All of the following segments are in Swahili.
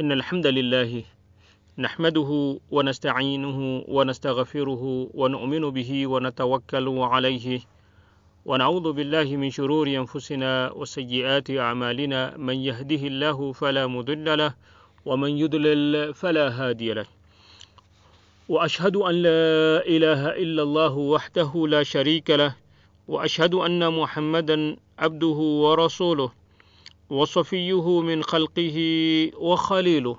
إن الحمد لله نحمده ونستعينه ونستغفره ونؤمن به ونتوكل عليه ونعوذ بالله من شرور أنفسنا وسيئات أعمالنا. من يهده الله فلا مضل له ومن يضلل فلا هادي له. وأشهد أن لا إله إلا الله وحده لا شريك له وأشهد أن محمدا عبده ورسوله. وصفيه من خلقه وخليله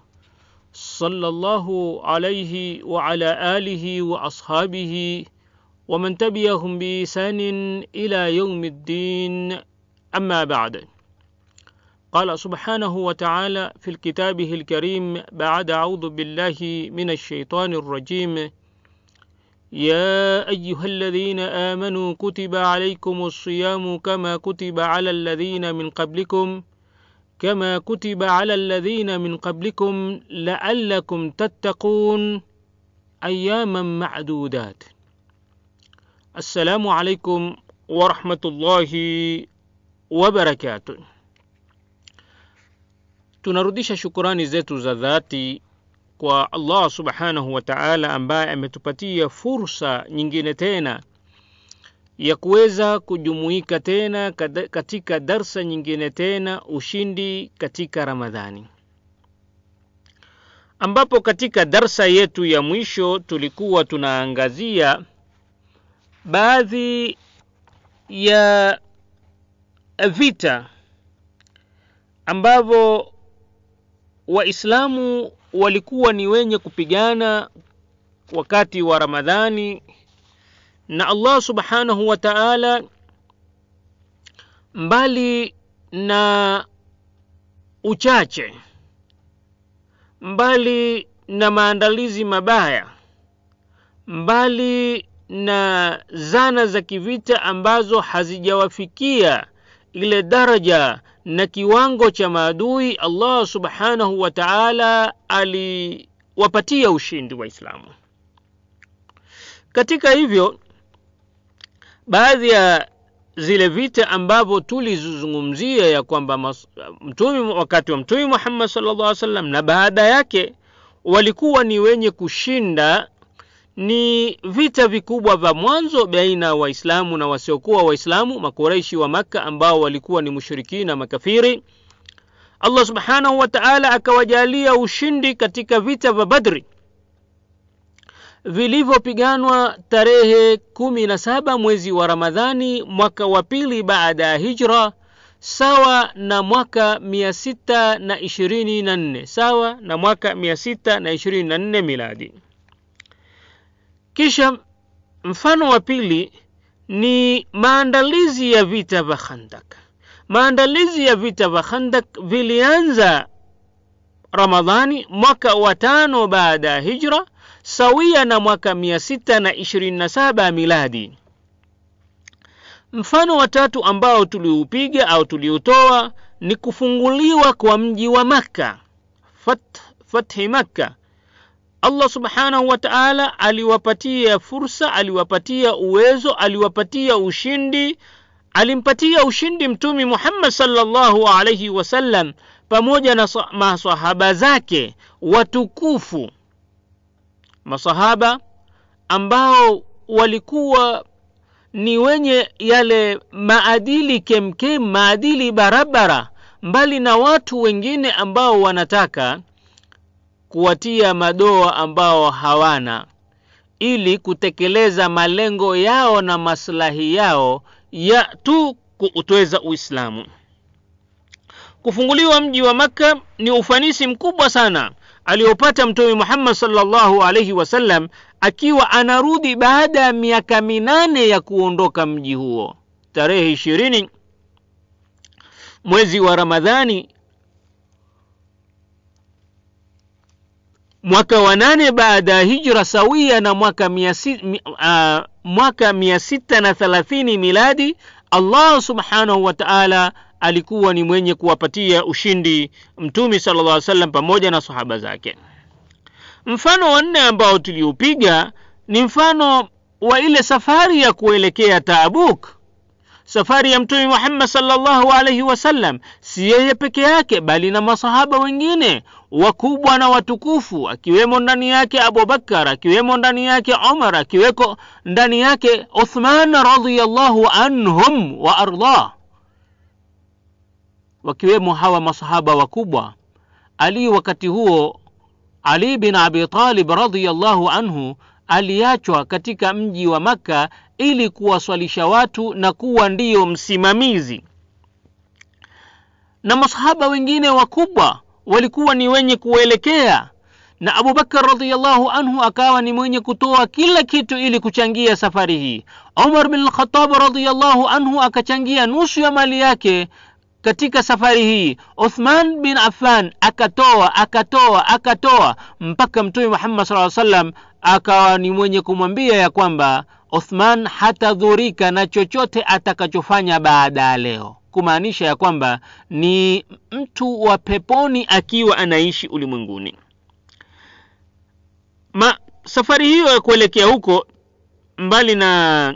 صلى الله عليه وعلى آله وأصحابه ومن تبعهم بإحسان إلى يوم الدين. أما بعد قال سبحانه وتعالى في كتابه الكريم بعد أعوذ بالله من الشيطان الرجيم. يا أيها الذين آمنوا كتب عليكم الصيام كما كتب على الذين من قبلكم. كما كتب على الذين من قبلكم لعلكم تتقون أياما معدودات السلام عليكم ورحمة الله وبركاته tunarudisha shukurani zetu za dhati kwa Allah subhanahu wa ta'ala ambaye ametupatia fursa nyingine tena ya kuweza kujumuika tena katika darsa nyingine tena ushindi katika Ramadhani. Ambapo katika darsa yetu ya mwisho tulikuwa tunaangazia baadhi ya vita ambavyo Waislamu walikuwa ni wenye kupigana wakati wa Ramadhani na Allah subhanahu wa ta'ala mbali na uchache mbali na maandalizi mabaya mbali na zana za kivita ambazo hazijawafikia ile daraja na kiwango cha maadui Allah subhanahu wa ta'ala aliwapatia ushindi waislamu. Katika hivyo baadhi ya zile vita ambavyo tulizozungumzia ya kwamba mtumi wakati wa mtumi Muhammad sallallahu alaihi wasallam na baada yake walikuwa ni wenye kushinda ni vita vikubwa vya mwanzo baina ya waislamu na wasiokuwa waislamu Makuraishi wa Makka ambao walikuwa ni mushrikina makafiri. Allah subhanahu wa taala akawajalia ushindi katika vita vya badri vilivyopiganwa tarehe kumi na saba mwezi wa ramadhani mwaka wa pili baada ya hijra sawa na mwaka mia sita na ishirini na nne sawa na mwaka mia sita na ishirini na nne miladi kisha mfano wa pili ni maandalizi ya vita vya Khandak. Maandalizi ya vita vya Khandak vilianza Ramadhani mwaka wa tano baada ya hijra sawia na mwaka mia sita na ishirini na saba miladi. Mfano watatu ambao tuliupiga au tuliutoa ni kufunguliwa kwa mji wa Makka, Fath, fathi Makka Allah subhanahu wa ta'ala aliwapatia fursa, aliwapatia uwezo, aliwapatia ushindi, alimpatia ushindi mtumi Muhammad sallallahu alaihi wasallam pamoja na masahaba zake watukufu, masahaba ambao walikuwa ni wenye yale maadili kemkem, maadili barabara, mbali na watu wengine ambao wanataka kuwatia madoa ambao hawana ili kutekeleza malengo yao na maslahi yao ya tu kuutweza Uislamu. Kufunguliwa mji wa Makka ni ufanisi mkubwa sana aliopata Mtume Muhammad sallallahu alaihi wasallam akiwa anarudi baada ya miaka minane ya kuondoka mji huo. Tarehe ishirini mwezi wa Ramadhani mwaka wa nane baada ya hijra sawia na mwaka mia sita na thalathini miladi allah subhanahu wa taala alikuwa ni mwenye kuwapatia ushindi mtume sala llah salam pamoja na sahaba zake. Mfano wa nne ambao tuliupiga ni mfano wa ile safari ya kuelekea taabuk safari ya mtume Muhammad salllahu alaihi wasallam si yeye peke yake bali na masahaba wengine wakubwa na watukufu akiwemo ndani yake Abubakar akiwemo ndani yake Umar akiweko ndani yake Uthman radiallahu anhum wa ardah wakiwemo hawa masahaba wakubwa Ali wakati huo Ali bin Abi Talib anhu aliachwa katika mji wa Makka ili kuwaswalisha watu na kuwa ndiyo msimamizi na masahaba wengine wakubwa walikuwa ni wenye kuelekea na Abubakar radiallahu anhu akawa ni mwenye kutoa kila kitu ili kuchangia safari hii. Umar bin lkhatab radiallahu anhu akachangia nusu ya mali yake katika safari hii. Uthman bin Affan akatoa akatoa akatoa mpaka Mtume Muhammad saa salam akawa ni mwenye kumwambia ya kwamba Uthman hatadhurika na chochote atakachofanya baada ya leo, kumaanisha ya kwamba ni mtu wa peponi akiwa anaishi ulimwenguni. Ma safari hiyo ya kuelekea huko, mbali na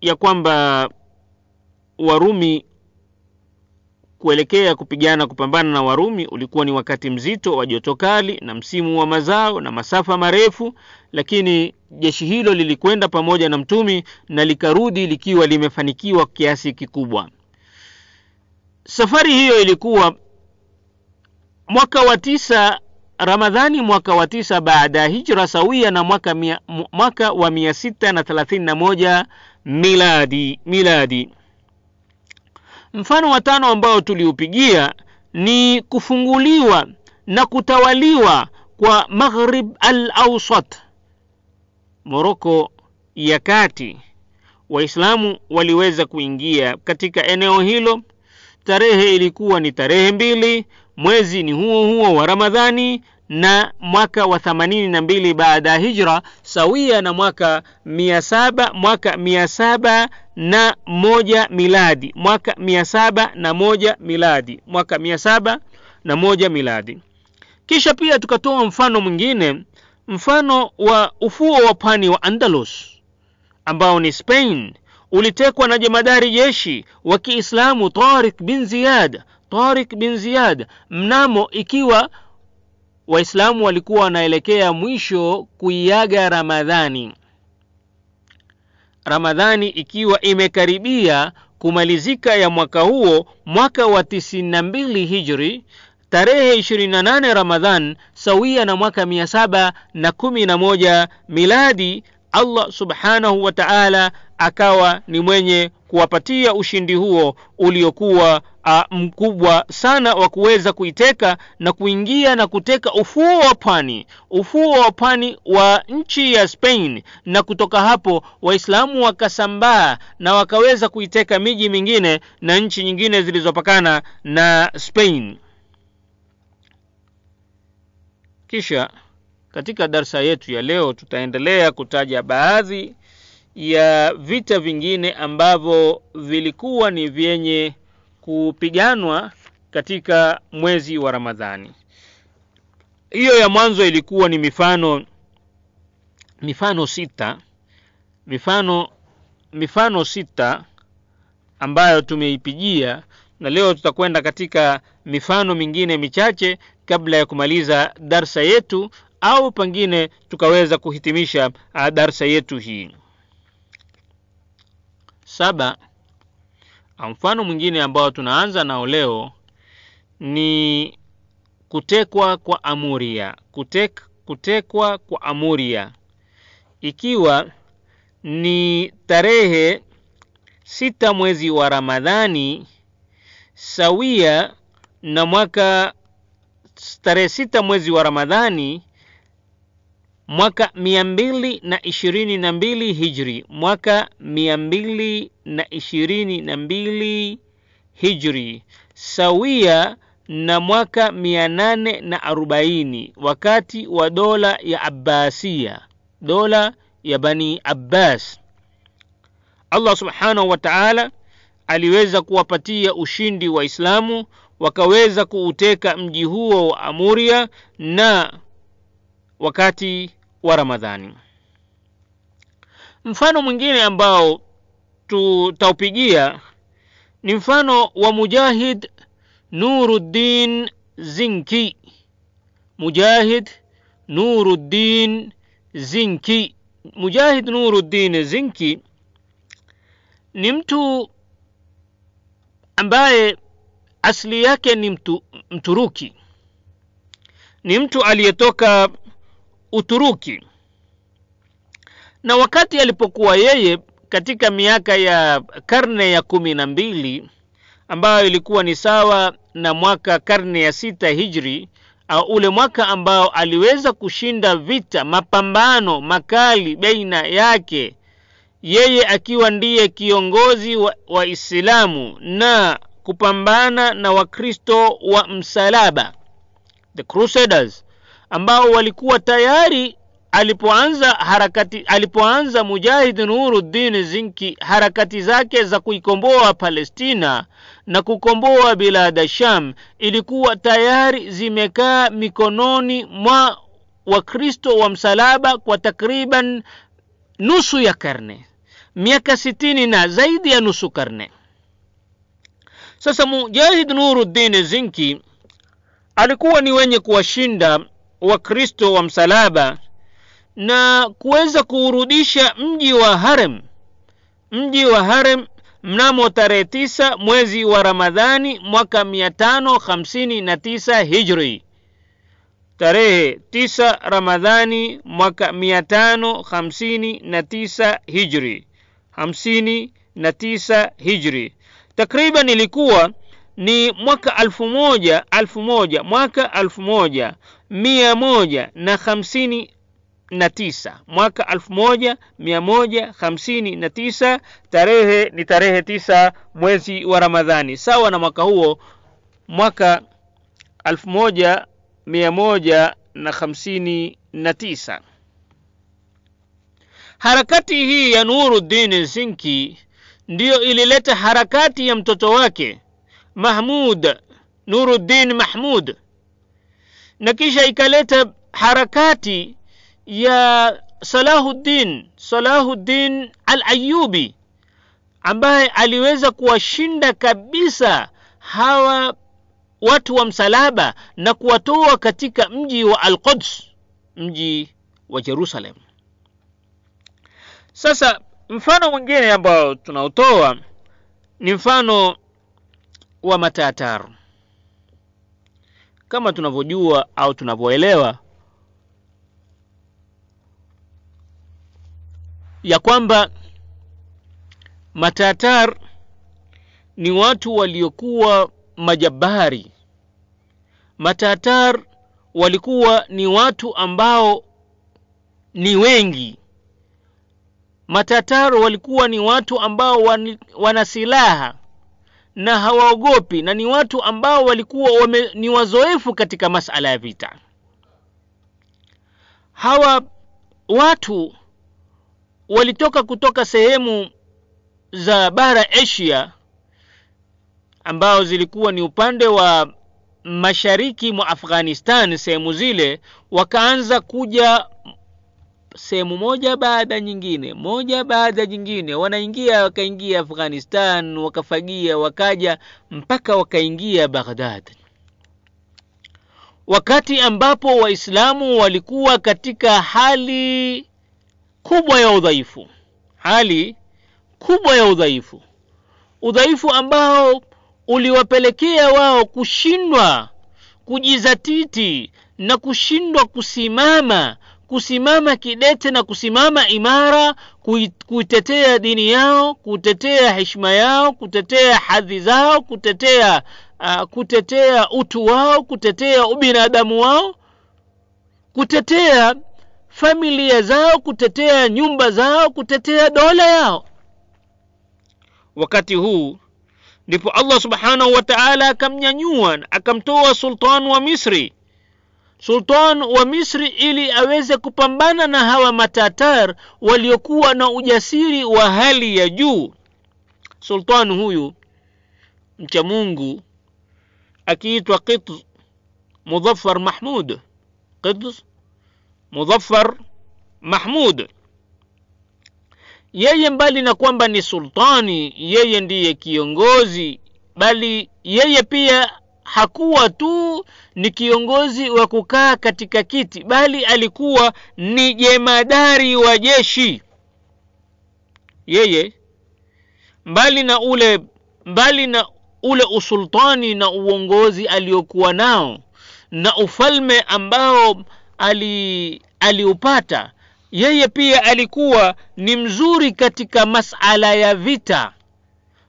ya kwamba Warumi kuelekea kupigana kupambana na Warumi ulikuwa ni wakati mzito wa joto kali na msimu wa mazao na masafa marefu, lakini jeshi hilo lilikwenda pamoja na mtumi na likarudi likiwa limefanikiwa kiasi kikubwa. Safari hiyo ilikuwa mwaka wa tisa Ramadhani mwaka wa tisa baada ya hijra sawia na mwaka, mia, mwaka wa mia sita na thelathini na moja miladi miladi. Mfano wa tano ambao tuliupigia ni kufunguliwa na kutawaliwa kwa Maghrib al ausat Moroko ya kati. Waislamu waliweza kuingia katika eneo hilo. Tarehe ilikuwa ni tarehe mbili, mwezi ni huo huo wa Ramadhani na mwaka wa themanini na mbili baada ya hijra sawia na mwaka mia saba mwaka mia saba na moja miladi mwaka mia saba na moja miladi mwaka mia saba na moja miladi. Kisha pia tukatoa mfano mwingine mfano wa ufuo wa pwani wa andalus ambao ni spain. Ulitekwa na jemadari jeshi wa kiislamu tarik bin ziyad tarik bin ziyad mnamo ikiwa waislamu walikuwa wanaelekea mwisho kuiaga ramadhani. Ramadhani ikiwa imekaribia kumalizika ya mwaka huo mwaka wa 92 hijri tarehe 28 ramadhan sawia na mwaka 711 miladi allah subhanahu wa taala akawa ni mwenye kuwapatia ushindi huo uliokuwa a, mkubwa sana wa kuweza kuiteka na kuingia na kuteka ufuo wa pwani ufuo wa pwani wa nchi ya Spain. Na kutoka hapo waislamu wakasambaa na wakaweza kuiteka miji mingine na nchi nyingine zilizopakana na Spain. Kisha katika darsa yetu ya leo tutaendelea kutaja baadhi ya vita vingine ambavyo vilikuwa ni vyenye kupiganwa katika mwezi wa Ramadhani. Hiyo ya mwanzo ilikuwa ni mifano mifano sita mifano mifano sita ambayo tumeipigia na leo tutakwenda katika mifano mingine michache kabla ya kumaliza darsa yetu au pengine tukaweza kuhitimisha darsa yetu hii saba. Mfano mwingine ambao tunaanza nao leo ni kutekwa kwa amuria Kutek, kutekwa kwa amuria ikiwa ni tarehe sita mwezi wa ramadhani sawia na mwaka tarehe sita mwezi wa ramadhani mwaka mia mbili na ishirini na mbili hijri mwaka mia mbili na ishirini na mbili hijri sawia na mwaka mia nane na arobaini wakati wa dola ya abbasia dola ya bani abbas. Allah subhanahu wa taala aliweza kuwapatia ushindi waislamu wakaweza kuuteka mji huo wa amuria na wakati wa ramadhani. Mfano mwingine ambao tutaupigia ni mfano wa mujahid nuruddin zinki. Mujahid nuruddin zinki. Mujahid nuruddin zinki ni mtu ambaye asili yake ni mtu, mturuki. Ni mtu aliyetoka uturuki. Na wakati alipokuwa yeye katika miaka ya karne ya kumi na mbili ambayo ilikuwa ni sawa na mwaka karne ya sita hijri au ule mwaka ambao aliweza kushinda vita mapambano makali baina yake yeye akiwa ndiye kiongozi wa waislamu na kupambana na wakristo wa msalaba the crusaders ambao walikuwa tayari alipoanza harakati alipoanza mujahid nuruddin zinki harakati zake za kuikomboa palestina na kukomboa bilada sham ilikuwa tayari zimekaa mikononi mwa wakristo wa msalaba kwa takriban nusu ya karne miaka sitini na zaidi ya nusu karne. Sasa mujahid nuruddin zinki alikuwa ni wenye kuwashinda wakristo wa msalaba na kuweza kuurudisha mji wa harem. Mji wa harem mnamo tarehe tisa mwezi wa ramadhani mwaka mia tano hamsini na tisa hijri. Tarehe tisa ramadhani mwaka mia tano hamsini na tisa hijri. Hamsini na tisa hijri. Takriban ilikuwa ni mwaka alfu mwaka alfu moja mia moja na hamsini na tisa. Mwaka alfu moja mia moja hamsini na tisa tarehe ni tarehe tisa mwezi wa ramadhani. Sawa na mwaka huo mwaka alfu moja mia moja na hamsini na tisa. Harakati hii ya nuruddin zinki ndiyo ilileta harakati ya mtoto wake mahmud nuruddin mahmud na kisha ikaleta harakati ya salahuddin salahuddin al ayubi ambaye aliweza kuwashinda kabisa hawa watu wa msalaba na kuwatoa katika mji wa al quds mji wa jerusalem. Sasa mfano mwingine ambao tunaotoa ni mfano wa matatar kama tunavyojua au tunavyoelewa ya kwamba matatar ni watu waliokuwa majabari. Matatar walikuwa ni watu ambao ni wengi. Matatar walikuwa ni watu ambao wan, wana silaha na hawaogopi na ni watu ambao walikuwa wame, ni wazoefu katika masala ya vita. Hawa watu walitoka kutoka sehemu za bara asia ambao zilikuwa ni upande wa mashariki mwa afghanistan sehemu zile wakaanza kuja sehemu moja baada nyingine moja baada nyingine. Wanaingia wakaingia afghanistan wakafagia wakaja mpaka wakaingia baghdad. Wakati ambapo waislamu walikuwa katika hali kubwa ya udhaifu hali kubwa ya udhaifu udhaifu ambao uliwapelekea wao kushindwa kujizatiti na kushindwa kusimama kusimama kidete na kusimama imara kuitetea dini yao kutetea heshima yao kutetea hadhi zao kutetea uh, kutetea utu wao kutetea ubinadamu wao kutetea familia zao kutetea nyumba zao kutetea dola yao. Wakati huu ndipo allah subhanahu wa taala akamnyanyua akamtoa sultan wa misri sultan wa misri ili aweze kupambana na hawa matatar waliokuwa na ujasiri wa hali ya juu. Sultan huyu mcha mungu akiitwa qitz mudhafar mahmud. Qitz mudhafar mahmud. Yeye mbali na kwamba ni sultani yeye ndiye kiongozi bali yeye pia hakuwa tu ni kiongozi wa kukaa katika kiti bali alikuwa ni jemadari wa jeshi. Yeye mbali na ule mbali na ule usultani na uongozi aliokuwa nao na ufalme ambao ali aliupata yeye pia alikuwa ni mzuri katika masala ya vita.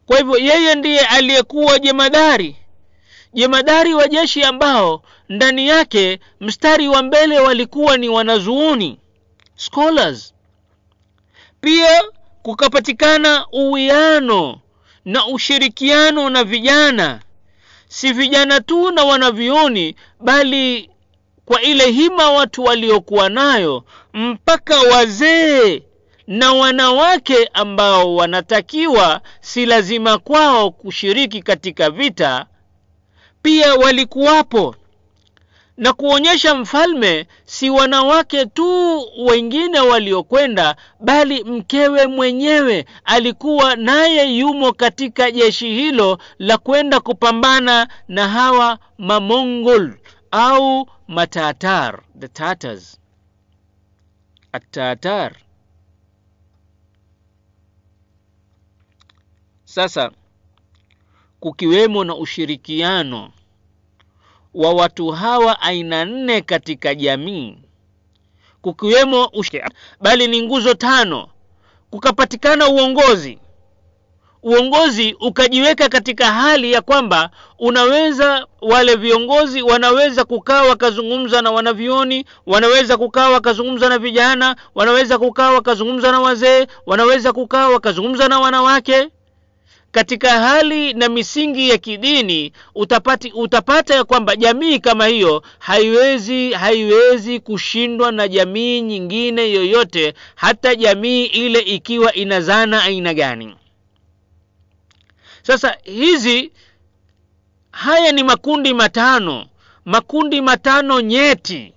Kwa hivyo yeye ndiye aliyekuwa jemadari jemadari wa jeshi ambao ndani yake mstari wa mbele walikuwa ni wanazuoni scholars. Pia kukapatikana uwiano na ushirikiano na vijana. Si vijana tu na wanavioni bali kwa ile hima watu waliokuwa nayo mpaka wazee na wanawake ambao wanatakiwa si lazima kwao kushiriki katika vita pia walikuwapo na kuonyesha mfalme si wanawake tu wengine waliokwenda bali mkewe mwenyewe alikuwa naye yumo katika jeshi hilo la kwenda kupambana na hawa mamongol au matatar the tatars. Atatar sasa kukiwemo na ushirikiano wa watu hawa aina nne katika jamii. Kukiwemo bali ni nguzo tano. Kukapatikana uongozi. Uongozi ukajiweka katika hali ya kwamba unaweza wale viongozi wanaweza kukaa wakazungumza na wanavioni wanaweza kukaa wakazungumza na vijana wanaweza kukaa wakazungumza na wazee wanaweza kukaa wakazungumza na wanawake katika hali na misingi ya kidini utapati, utapata ya kwamba jamii kama hiyo haiwezi haiwezi kushindwa na jamii nyingine yoyote hata jamii ile ikiwa inazana aina gani. Sasa hizi haya ni makundi matano makundi matano nyeti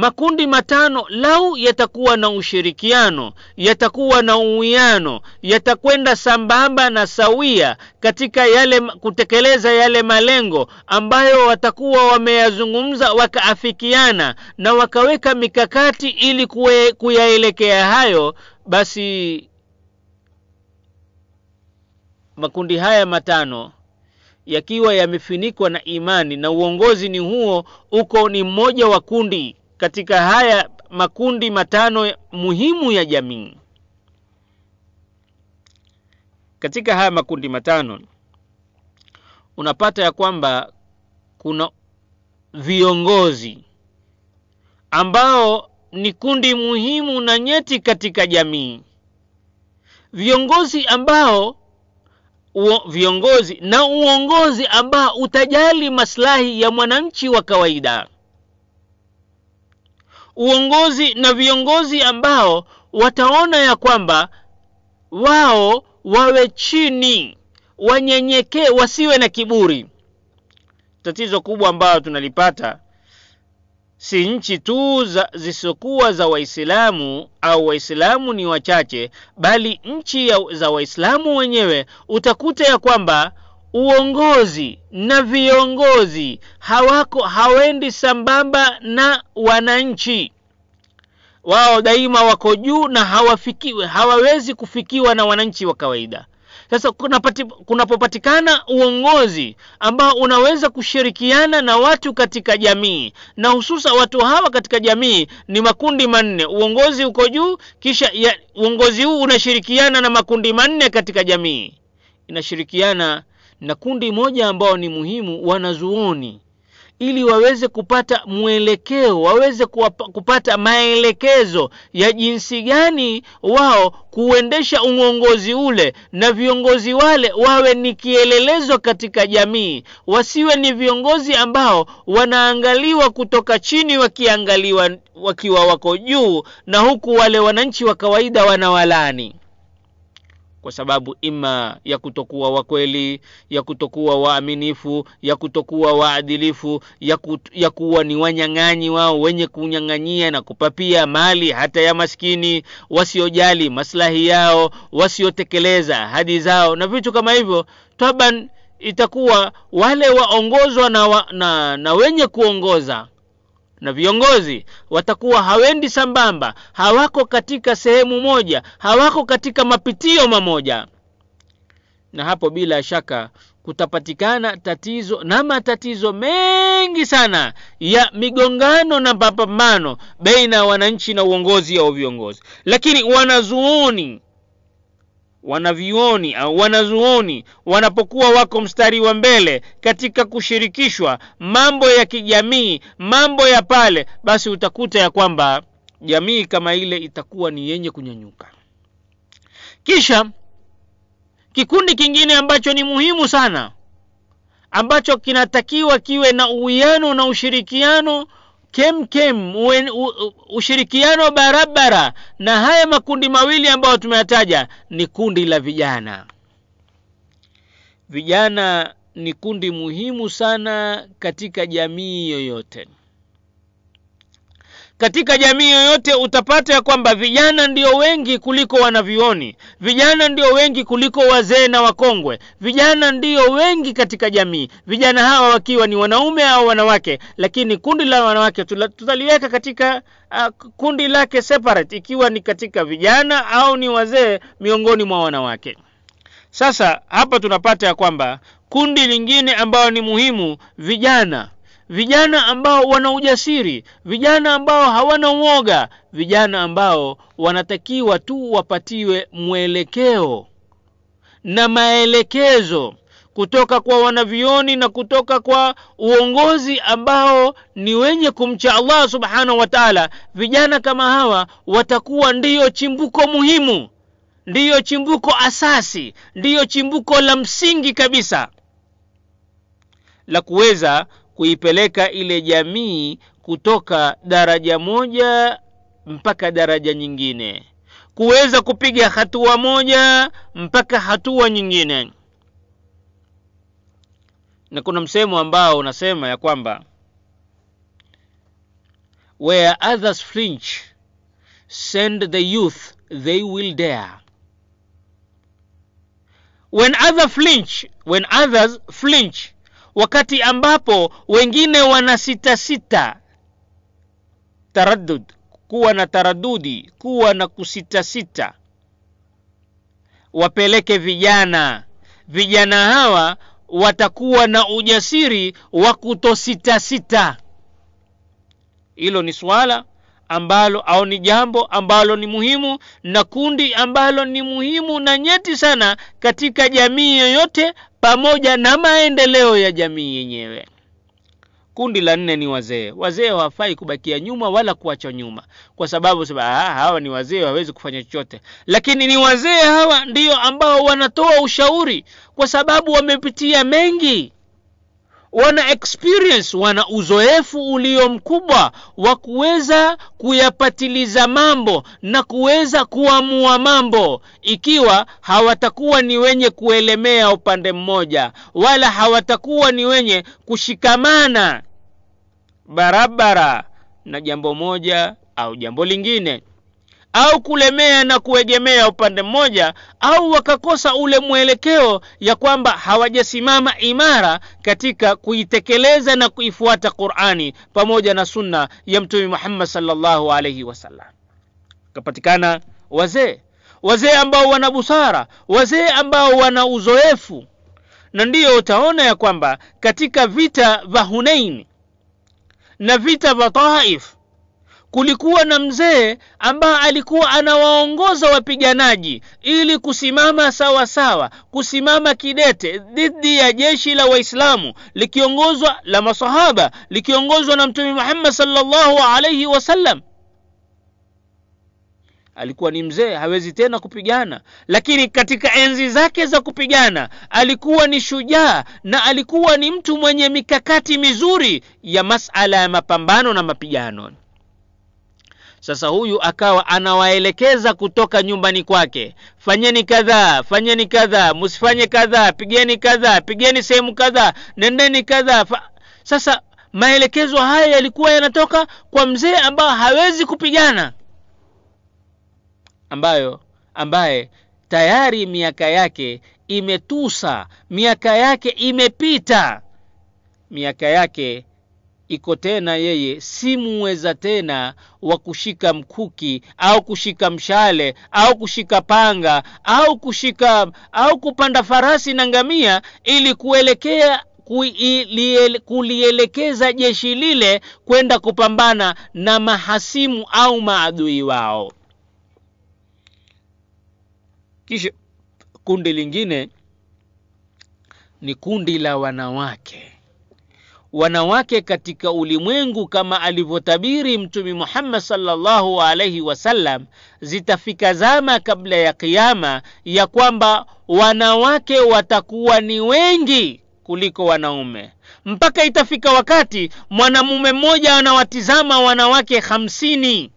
makundi matano lau yatakuwa na ushirikiano yatakuwa na uwiano yatakwenda sambamba na sawia katika yale kutekeleza yale malengo ambayo watakuwa wameyazungumza wakaafikiana na wakaweka mikakati ili kuyaelekea hayo basi makundi haya matano yakiwa yamefinikwa na imani na uongozi ni huo uko ni mmoja wa kundi katika haya makundi matano muhimu ya jamii. Katika haya makundi matano unapata ya kwamba kuna viongozi ambao ni kundi muhimu na nyeti katika jamii. Viongozi ambao uo, viongozi na uongozi ambao utajali maslahi ya mwananchi wa kawaida uongozi na viongozi ambao wataona ya kwamba wao wawe chini wanyenyekee wasiwe na kiburi. Tatizo kubwa ambayo tunalipata si nchi tu zisizokuwa za waislamu au waislamu ni wachache bali nchi ya, za waislamu wenyewe utakuta ya kwamba uongozi na viongozi hawako hawendi sambamba na wananchi. Wao daima wako juu na hawafikiwe hawawezi kufikiwa na wananchi wa kawaida. Sasa kunapopatikana uongozi ambao unaweza kushirikiana na watu katika jamii na hususa watu hawa katika jamii ni makundi manne. Uongozi uko juu kisha ya, uongozi huu unashirikiana na makundi manne katika jamii. Inashirikiana na kundi moja ambao ni muhimu wanazuoni ili waweze kupata mwelekeo waweze kupata maelekezo ya jinsi gani wao kuendesha uongozi ule na viongozi wale wawe ni kielelezo katika jamii wasiwe ni viongozi ambao wanaangaliwa kutoka chini wakiangaliwa wakiwa wako juu na huku wale wananchi wa kawaida wanawalani kwa sababu ima ya kutokuwa wakweli ya kutokuwa waaminifu ya kutokuwa waadilifu ya, kut, ya kuwa ni wanyang'anyi wao wenye kunyang'anyia na kupapia mali hata ya maskini wasiojali maslahi yao wasiotekeleza ahadi zao na vitu kama hivyo taban itakuwa wale waongozwa na, wa, na, na wenye kuongoza na viongozi watakuwa hawendi sambamba hawako katika sehemu moja hawako katika mapitio mamoja. Na hapo bila shaka kutapatikana tatizo na matatizo mengi sana ya migongano na mapambano baina ya wananchi na uongozi au viongozi. Lakini wanazuoni wanavioni au wanazuoni wanapokuwa wako mstari wa mbele katika kushirikishwa mambo ya kijamii mambo ya pale basi utakuta ya kwamba jamii kama ile itakuwa ni yenye kunyanyuka. Kisha kikundi kingine ambacho ni muhimu sana ambacho kinatakiwa kiwe na uwiano na ushirikiano kem kem ushirikiano barabara na haya makundi mawili ambayo tumeyataja ni kundi la vijana. Vijana ni kundi muhimu sana katika jamii yoyote katika jamii yoyote utapata ya kwamba vijana ndio wengi kuliko wanavioni vijana ndio wengi kuliko wazee na wakongwe vijana ndio wengi katika jamii vijana hawa wakiwa ni wanaume au wanawake lakini kundi la wanawake tutaliweka katika uh, kundi lake separate ikiwa ni katika vijana au ni wazee miongoni mwa wanawake. Sasa hapa tunapata ya kwamba kundi lingine ambayo ni muhimu vijana vijana ambao wana ujasiri vijana ambao hawana uoga vijana ambao wanatakiwa tu wapatiwe mwelekeo na maelekezo kutoka kwa wanavioni na kutoka kwa uongozi ambao ni wenye kumcha allah subhanahu wa taala. Vijana kama hawa watakuwa ndiyo chimbuko muhimu ndiyo chimbuko asasi ndiyo chimbuko la msingi kabisa la kuweza kuipeleka ile jamii kutoka daraja moja mpaka daraja nyingine. Kuweza kupiga hatua moja mpaka hatua nyingine. Na kuna msemo ambao unasema ya kwamba where others flinch send the youth they will dare. When other flinch when others flinch wakati ambapo wengine wana sita. Sita taraddud kuwa na taradudi kuwa na kusitasita wapeleke vijana. Vijana hawa watakuwa na ujasiri wa kutositasita hilo ni swala ambalo au ni jambo ambalo ni muhimu na kundi ambalo ni muhimu na nyeti sana katika jamii yoyote pamoja na maendeleo ya jamii yenyewe. Kundi la nne ni wazee. Wazee hawafai kubakia nyuma wala kuachwa nyuma kwa sababu saba, hawa ni wazee hawawezi kufanya chochote. Lakini ni wazee hawa ndio ambao wanatoa ushauri kwa sababu wamepitia mengi wana experience wana uzoefu ulio mkubwa wa kuweza kuyapatiliza mambo na kuweza kuamua mambo ikiwa hawatakuwa ni wenye kuelemea upande mmoja wala hawatakuwa ni wenye kushikamana barabara na jambo moja au jambo lingine au kulemea na kuegemea upande mmoja au wakakosa ule mwelekeo ya kwamba hawajasimama imara katika kuitekeleza na kuifuata qurani pamoja na sunna ya mtume muhammad salllahu alaihi wasallam kapatikana wazee wazee ambao wana busara wazee ambao wana uzoefu. Na ndiyo utaona ya kwamba katika vita vya hunein na vita vya taif kulikuwa na mzee ambaye alikuwa anawaongoza wapiganaji ili kusimama sawa sawa kusimama kidete dhidi ya jeshi la waislamu likiongozwa la masahaba likiongozwa na mtume muhammad salllahu alaihi wasallam alikuwa ni mzee hawezi tena kupigana. Lakini katika enzi zake za kupigana alikuwa ni shujaa na alikuwa ni mtu mwenye mikakati mizuri ya masala ya mapambano na mapigano sasa huyu akawa anawaelekeza kutoka nyumbani kwake. Fanyeni kadhaa fanyeni kadhaa msifanye kadhaa pigeni kadhaa pigeni sehemu kadhaa nendeni kadhaa sasa maelekezo haya yalikuwa yanatoka kwa mzee ambayo hawezi kupigana. Ambayo ambaye tayari miaka yake imetusa miaka yake imepita. Miaka yake iko tena yeye si muweza tena wa kushika mkuki au kushika mshale au kushika panga au kushika au kupanda farasi na ngamia ili kuelekea kulielekeza jeshi lile kwenda kupambana na mahasimu au maadui wao. Kisha kundi lingine ni kundi la wanawake wanawake katika ulimwengu kama alivyotabiri mtumi muhammad salllahu alaihi wasallam zitafika zama kabla ya kiama ya kwamba wanawake watakuwa ni wengi kuliko wanaume. Mpaka itafika wakati mwanamume mmoja anawatizama wanawake hamsini.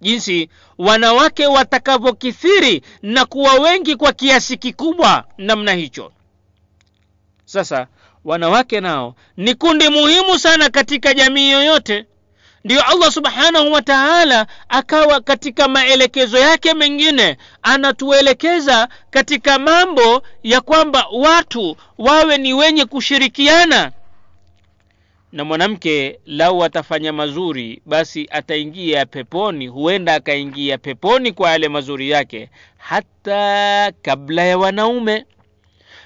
Jinsi wanawake watakavyokithiri na kuwa wengi kwa kiasi kikubwa namna hicho. Sasa wanawake nao ni kundi muhimu sana katika jamii yoyote. Ndiyo allah subhanahu wa taala akawa katika maelekezo yake mengine anatuelekeza katika mambo ya kwamba watu wawe ni wenye kushirikiana. Na mwanamke lau atafanya mazuri basi ataingia peponi huenda akaingia peponi kwa yale mazuri yake hata kabla ya wanaume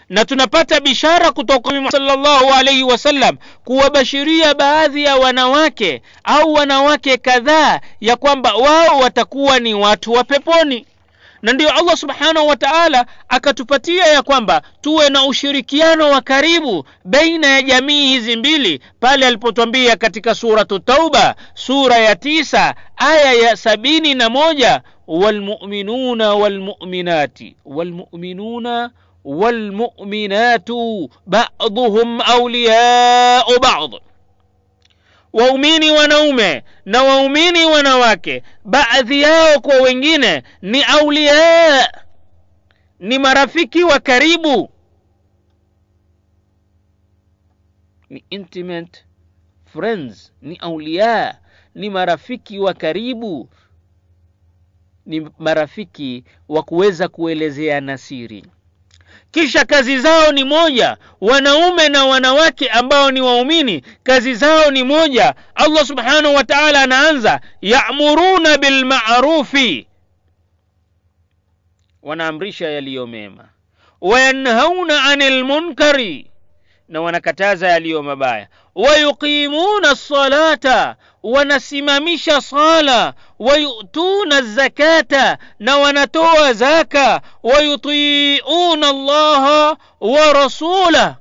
na tunapata bishara kutoka sallallahu alaihi wasallam kuwabashiria baadhi ya wanawake au wanawake kadhaa ya kwamba wao watakuwa ni watu wa peponi. Na ndiyo allah subhanahu wa taala akatupatia ya kwamba tuwe na ushirikiano wa karibu baina ya jamii hizi mbili pale alipotwambia katika suratu tauba sura ya tisa aya ya sabini na moja walmuminuna walmuminati walmuminuna والمؤمنات بعضهم أولياء بعض waumini wanaume na waumini wanawake baadhi yao kwa wengine ni auliya ni marafiki wa karibu ni intimate friends ni auliya ni marafiki wa karibu ni marafiki wa kuweza kuelezeana siri kisha kazi zao ni moja wanaume na wanawake ambao ni waumini kazi zao ni moja. Allah subhanahu wa taala anaanza yamuruna bilmarufi wanaamrisha yaliyo mema. Wayanhauna ani lmunkari na wanakataza yaliyo mabaya. Wayuqimuna lsalata wanasimamisha sala wayutuna zakata na wanatoa zaka wayutiuna allaha wa rasula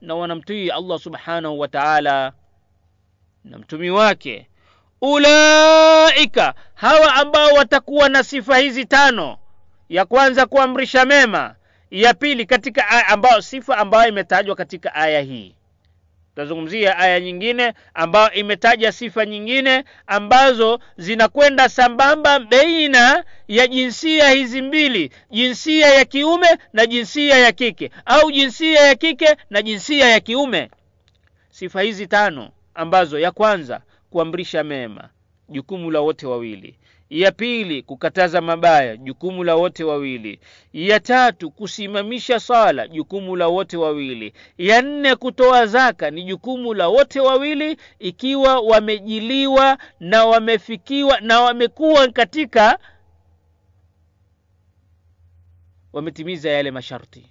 na wanamtii allah subhanahu wa taala na mtumi wake. Ulaika hawa ambao watakuwa na sifa hizi tano ya kwanza kuamrisha mema ya pili katika aya ambayo sifa ambayo imetajwa katika aya hii tutazungumzia aya nyingine ambayo imetaja sifa nyingine ambazo zinakwenda sambamba beina ya jinsia hizi mbili jinsia ya kiume na jinsia ya kike au jinsia ya kike na jinsia ya kiume. Sifa hizi tano ambazo ya kwanza kuamrisha mema jukumu la wote wawili ya pili kukataza mabaya jukumu la wote wawili. Ya tatu kusimamisha sala jukumu la wote wawili. Ya nne kutoa zaka ni jukumu la wote wawili ikiwa wamejiliwa na wamefikiwa na wamekuwa katika wametimiza yale masharti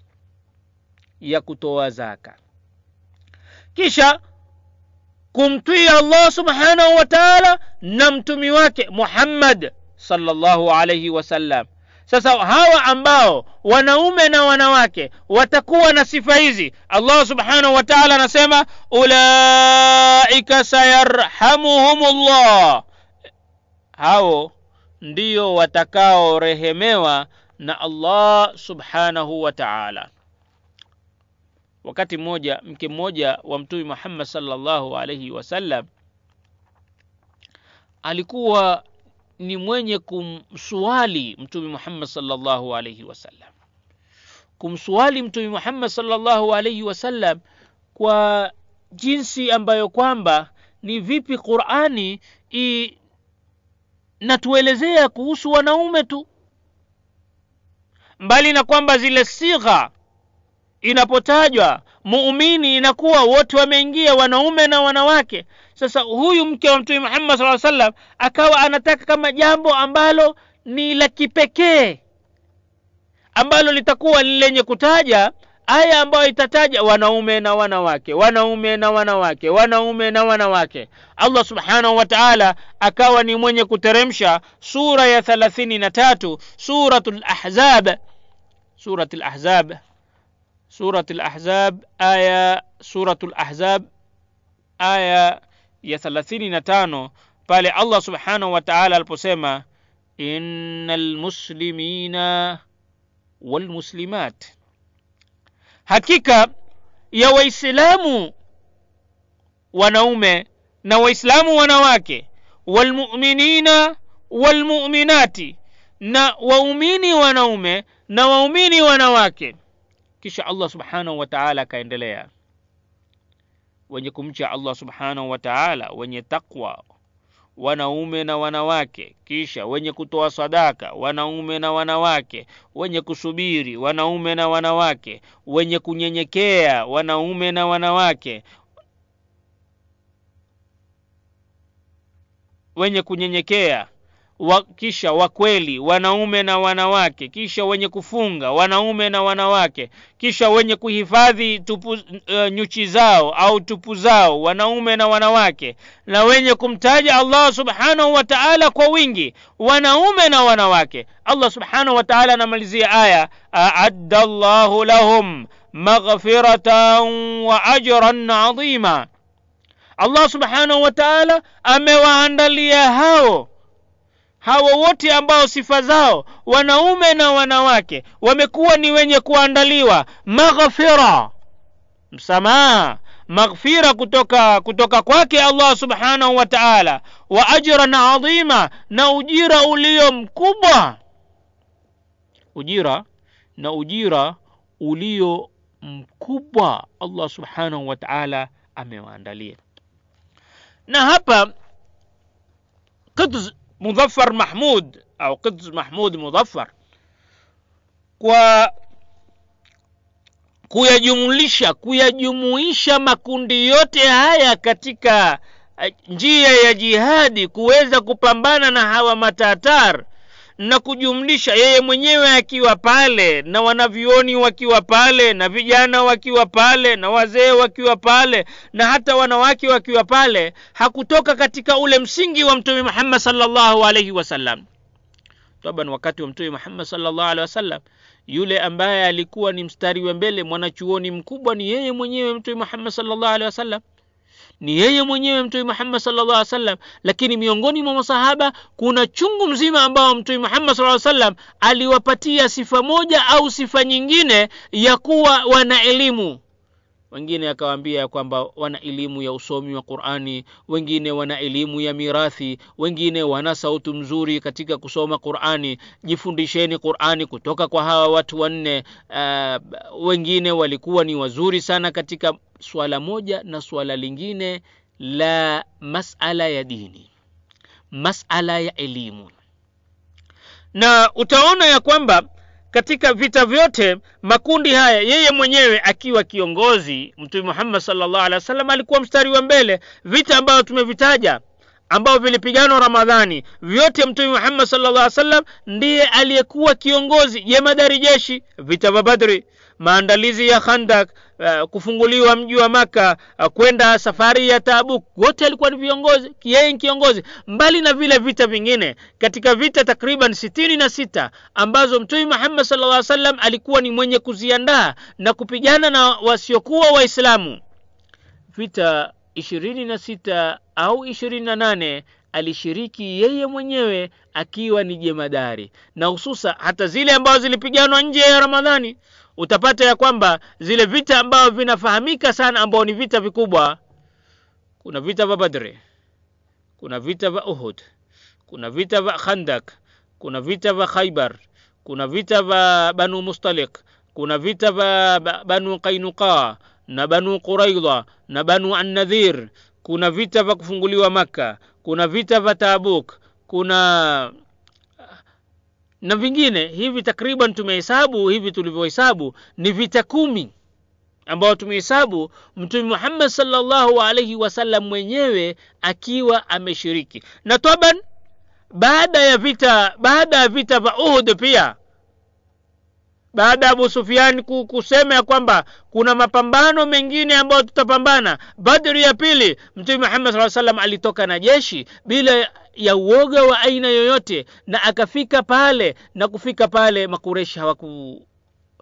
ya kutoa zaka. Kisha kumtii allah subhanahu wa taala na mtumi wake muhammad sallallahu alaihi wasallam sasa hawa ambao wanaume na wanawake watakuwa na sifa hizi allah subhanahu wa taala anasema ulaika sayarhamuhum llah hao ndio watakaorehemewa na allah subhanahu wa taala wakati mmoja mke mmoja wa mtume muhammad salllahu alaihi wasallam alikuwa ni mwenye kumswali mtume muhammad salllahu alaihi wasallam kumswali mtume muhammad salllahu alaihi wasallam kwa jinsi ambayo kwamba ni vipi qurani inatuelezea kuhusu wanaume tu. Mbali na kwamba zile sigha inapotajwa muumini inakuwa wote wameingia wanaume na wanawake. Sasa huyu mke wa mtume muhammad saa salam akawa anataka kama jambo ambalo ni la kipekee ambalo litakuwa ni lenye kutaja aya ambayo itataja wanaume na wanawake wanaume na wanawake wanaume na wanawake. Allah subhanahu wa taala akawa ni mwenye kuteremsha sura ya thalathini na tatu suratu lahzab سورة الأحزاب آية سورة الأحزاب آية يا ثلاثين تانو بالي الله سبحانه وتعالى البسيمة إن المسلمين والمسلمات. حقيقة يا وإسلام ونوم نو إسلام ونواك والمؤمنين والمؤمنات نا وأميني ونوم نا وأميني ونواكي. Kisha allah subhanahu wataala akaendelea. Wenye kumcha allah subhanahu wataala wenye taqwa wanaume na wanawake kisha wenye kutoa sadaka wanaume na wanawake wenye kusubiri wanaume na wanawake wenye kunyenyekea wanaume na wanawake wenye kunyenyekea wa, kisha wakweli wanaume na wanawake kisha wenye kufunga wanaume na wanawake kisha wenye kuhifadhi tupu, uh, nyuchi zao au tupu zao wanaume na wanawake na wenye kumtaja allah subhanahu wa taala kwa wingi wanaume na wanawake. Allah subhanahu wa taala anamalizia aya aadda llahu lahum maghfiratan wa ajran adhima allah subhanahu wa taala amewaandalia hao hawa wote ambao sifa zao wanaume na wanawake wamekuwa ni wenye kuandaliwa. Maghfira msamaha. Maghfira kutoka kutoka kwake allah subhanahu wa taala. Wa ajran adhima na ujira ulio mkubwa. Ujira na ujira ulio mkubwa allah subhanahu wa taala amewaandalia. Na hapa Mudhaffar Mahmud au Quds Mahmud Mudhaffar kwa kuyajumulisha kuyajumuisha makundi yote haya katika njia ya jihadi kuweza kupambana na hawa matatar na kujumlisha yeye mwenyewe akiwa pale na wanavyuoni wakiwa pale na vijana wakiwa pale na wazee wakiwa pale na hata wanawake wakiwa pale hakutoka katika ule msingi wa mtume muhammad salllahu alaihi wasallam taban wakati wa mtume muhammad salllahu alehi wasallam yule ambaye alikuwa ni mstari wa mbele mwanachuoni mkubwa ni yeye mwenyewe mtume muhammad salllahu alehi wasallam ni yeye mwenyewe mtume muhammad sallallahu alaihi wasallam. Lakini miongoni mwa masahaba kuna chungu mzima ambao mtume muhammad sallallahu wasallam aliwapatia sifa moja au sifa nyingine ya kuwa wana elimu. Wengine akawaambia ya kwamba wana elimu ya usomi wa qurani wengine wana elimu ya mirathi wengine wana sauti mzuri katika kusoma qurani. Jifundisheni qurani kutoka kwa hawa watu wanne. Uh, wengine walikuwa ni wazuri sana katika swala moja na swala lingine la masala ya dini masala ya elimu. Na utaona ya kwamba katika vita vyote makundi haya yeye mwenyewe akiwa kiongozi mtume muhammad salllah alehi wasallam alikuwa mstari wa mbele. Vita ambayo tumevitaja ambao vilipiganwa ramadhani vyote mtume muhammad salllah alih wasallam ndiye aliyekuwa kiongozi jemadari jeshi vita vya badri maandalizi ya khandak uh, kufunguliwa mji wa maka uh, kwenda safari ya tabuk. Wote alikuwa ni viongozi yeye ni kiongozi. Mbali na vile vita vingine katika vita takriban sitini na sita ambazo mtume muhammad salla salam alikuwa ni mwenye kuziandaa na kupigana na wasiokuwa waislamu. Vita ishirini na sita au ishirini na nane alishiriki yeye mwenyewe akiwa ni jemadari. Na hususa hata zile ambazo zilipiganwa nje ya ramadhani utapata ya kwamba zile vita ambavyo vinafahamika sana ambao ni vita vikubwa kuna vita vya badri kuna vita vya uhud kuna vita vya khandak kuna vita vya khaibar kuna vita vya banu mustalik kuna vita vya banu qainuqa na banu quraidha na banu annadhir kuna vita vya kufunguliwa makka kuna vita vya tabuk kuna na vingine hivi takriban tumehesabu hivi tulivyohesabu ni vita kumi ambao tumehesabu mtume muhammad salllahu alaihi wasallam mwenyewe akiwa ameshiriki. Na taban baada ya vita baada ya vita vya uhud pia baada ya abu sufiani kusema ya kwamba kuna mapambano mengine ambayo tutapambana badri ya pili mtume muhammad saa salam alitoka na jeshi bila ya uoga wa aina yoyote na akafika pale na kufika pale makureshi hawaku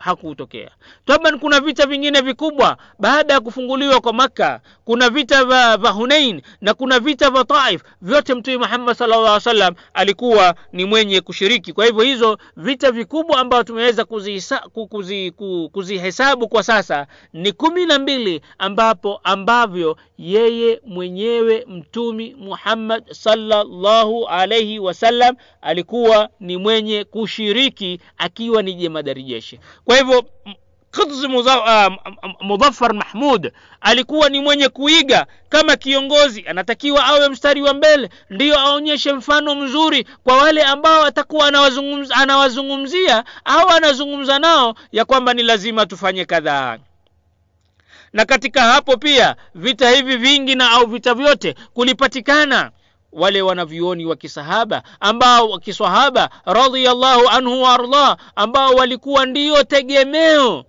hakutokea. Taban kuna vita vingine vikubwa. Baada ya kufunguliwa kwa makka kuna vita vya hunain na kuna vita vya taif. Vyote mtume muhammad sallallahu salam alikuwa ni mwenye kushiriki. Kwa hivyo hizo vita vikubwa ambayo tumeweza kuzihesabu kuzi, kuzi kwa sasa ni kumi na mbili ambapo ambavyo yeye mwenyewe mtumi muhammad sallallahu alaihi wasallam alikuwa ni mwenye kushiriki akiwa ni jemadari jeshi. Kwa hivyo Quds Mudhaffar Mahmud alikuwa ni mwenye kuiga kama kiongozi, anatakiwa awe mstari wa mbele, ndiyo aonyeshe mfano mzuri kwa wale ambao atakuwa anawazungumz, anawazungumzia au anazungumza nao ya kwamba ni lazima tufanye kadhaa. Na katika hapo pia vita hivi vingi na au vita vyote kulipatikana wale wanavyuoni wa kisahaba ambao wa kiswahaba radhiallahu anhu waardah ambao walikuwa ndiyo tegemeo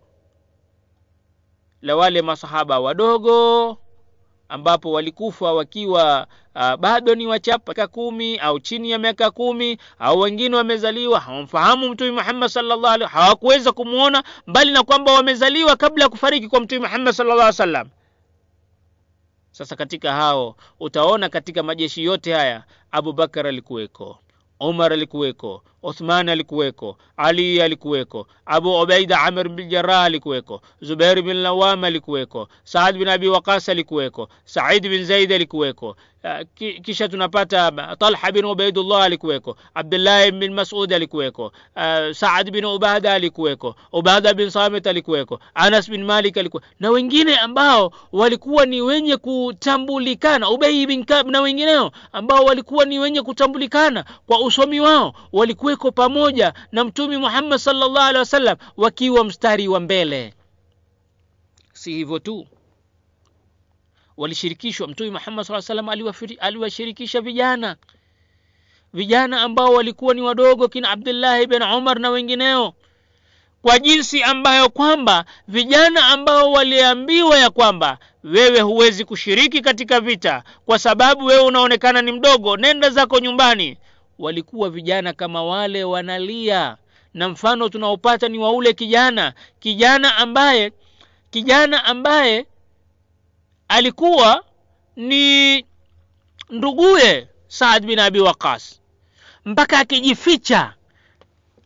la wale masahaba wadogo ambapo walikufa wakiwa uh, bado ni wachapa kumi au chini ya miaka kumi au wengine wamezaliwa. Hawamfahamu mtume muhammad sallallahu hawakuweza kumwona mbali na kwamba wamezaliwa kabla ya kufariki kwa mtume muhammad sallallahu wasallam sasa katika hao utaona katika majeshi yote haya abubakar alikuweko umar alikuweko uthman alikuweko ali alikuweko abu ubaida amir bin jarah alikuweko zubair bin lawam alikuweko saad bin abi waqas alikuweko said bin zaid alikuweko. Kisha tunapata talha bin ubaidullah alikuweko abdullah bin masud alikuweko saad bin ubada alikuweko ubada bin samit alikuweko anas bin malik alikuwa na wengine ambao walikuwa ni wenye kutambulikana ubei bin kab na wengineo ambao walikuwa ni wenye kutambulikana kwa usomi wao walikuweko pamoja na mtumi muhammad sallallahu alaihi wasallam wakiwa mstari wa mbele. Si hivyo tu. Walishirikishwa mtumi muhammad saa salam aliwashirikisha vijana. Vijana ambao walikuwa ni wadogo kina abdullahi bin umar na wengineo. Kwa jinsi ambayo kwamba vijana ambao waliambiwa ya kwamba wewe huwezi kushiriki katika vita kwa sababu wewe unaonekana ni mdogo nenda zako nyumbani walikuwa vijana kama wale wanalia. Na mfano tunaopata ni wa ule kijana. Kijana ambaye kijana ambaye alikuwa ni nduguye saad bin abi waqas. Mpaka akijificha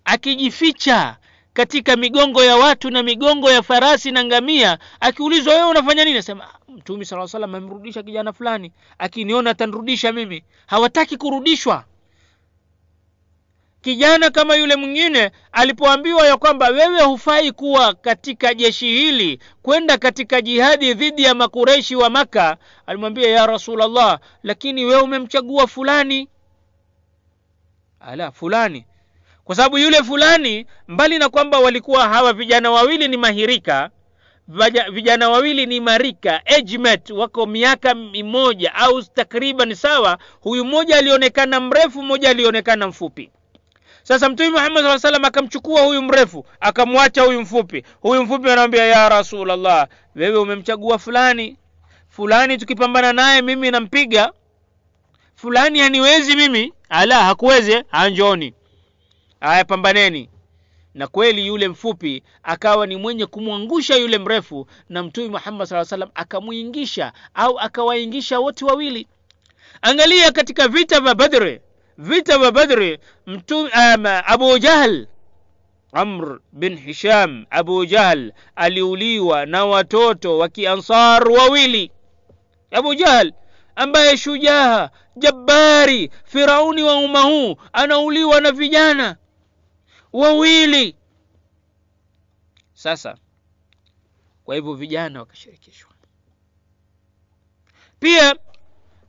akijificha katika migongo ya watu na migongo ya farasi na ngamia akiulizwa wewe unafanya nini? Asema mtume saa salam amemrudisha kijana fulani. Akiniona atanrudisha mimi. Hawataki kurudishwa kijana kama yule mwingine alipoambiwa ya kwamba wewe hufai kuwa katika jeshi hili kwenda katika jihadi dhidi ya makureshi wa maka alimwambia ya rasulllah lakini wewe umemchagua fulani. Ala fulani. Kwa sababu yule fulani mbali na kwamba walikuwa hawa vijana wawili ni mahirika vijana wawili ni marika ejmet wako miaka mimoja au takriban sawa huyu mmoja alionekana mrefu mmoja alionekana mfupi sasa mtume muhammad saa salam akamchukua huyu mrefu akamwacha huyu mfupi. Huyu mfupi anamwambia ya rasulllah wewe umemchagua fulani. Fulani tukipambana naye mimi nampiga. Fulani haniwezi mimi. Ala hakuweze anjoni aya pambaneni. Na kweli yule mfupi akawa ni mwenye kumwangusha yule mrefu na mtume muhammad saa salam akamwingisha au akawaingisha wote wawili. Angalia katika vita vya badri vita vya badri abu jahl amr bin hisham abu jahl aliuliwa na watoto wa kiansar wawili. Abu jahl ambaye shujaa jabbari firauni wa umma huu anauliwa na vijana wawili. Sasa kwa hivyo vijana wakashirikishwa. Pia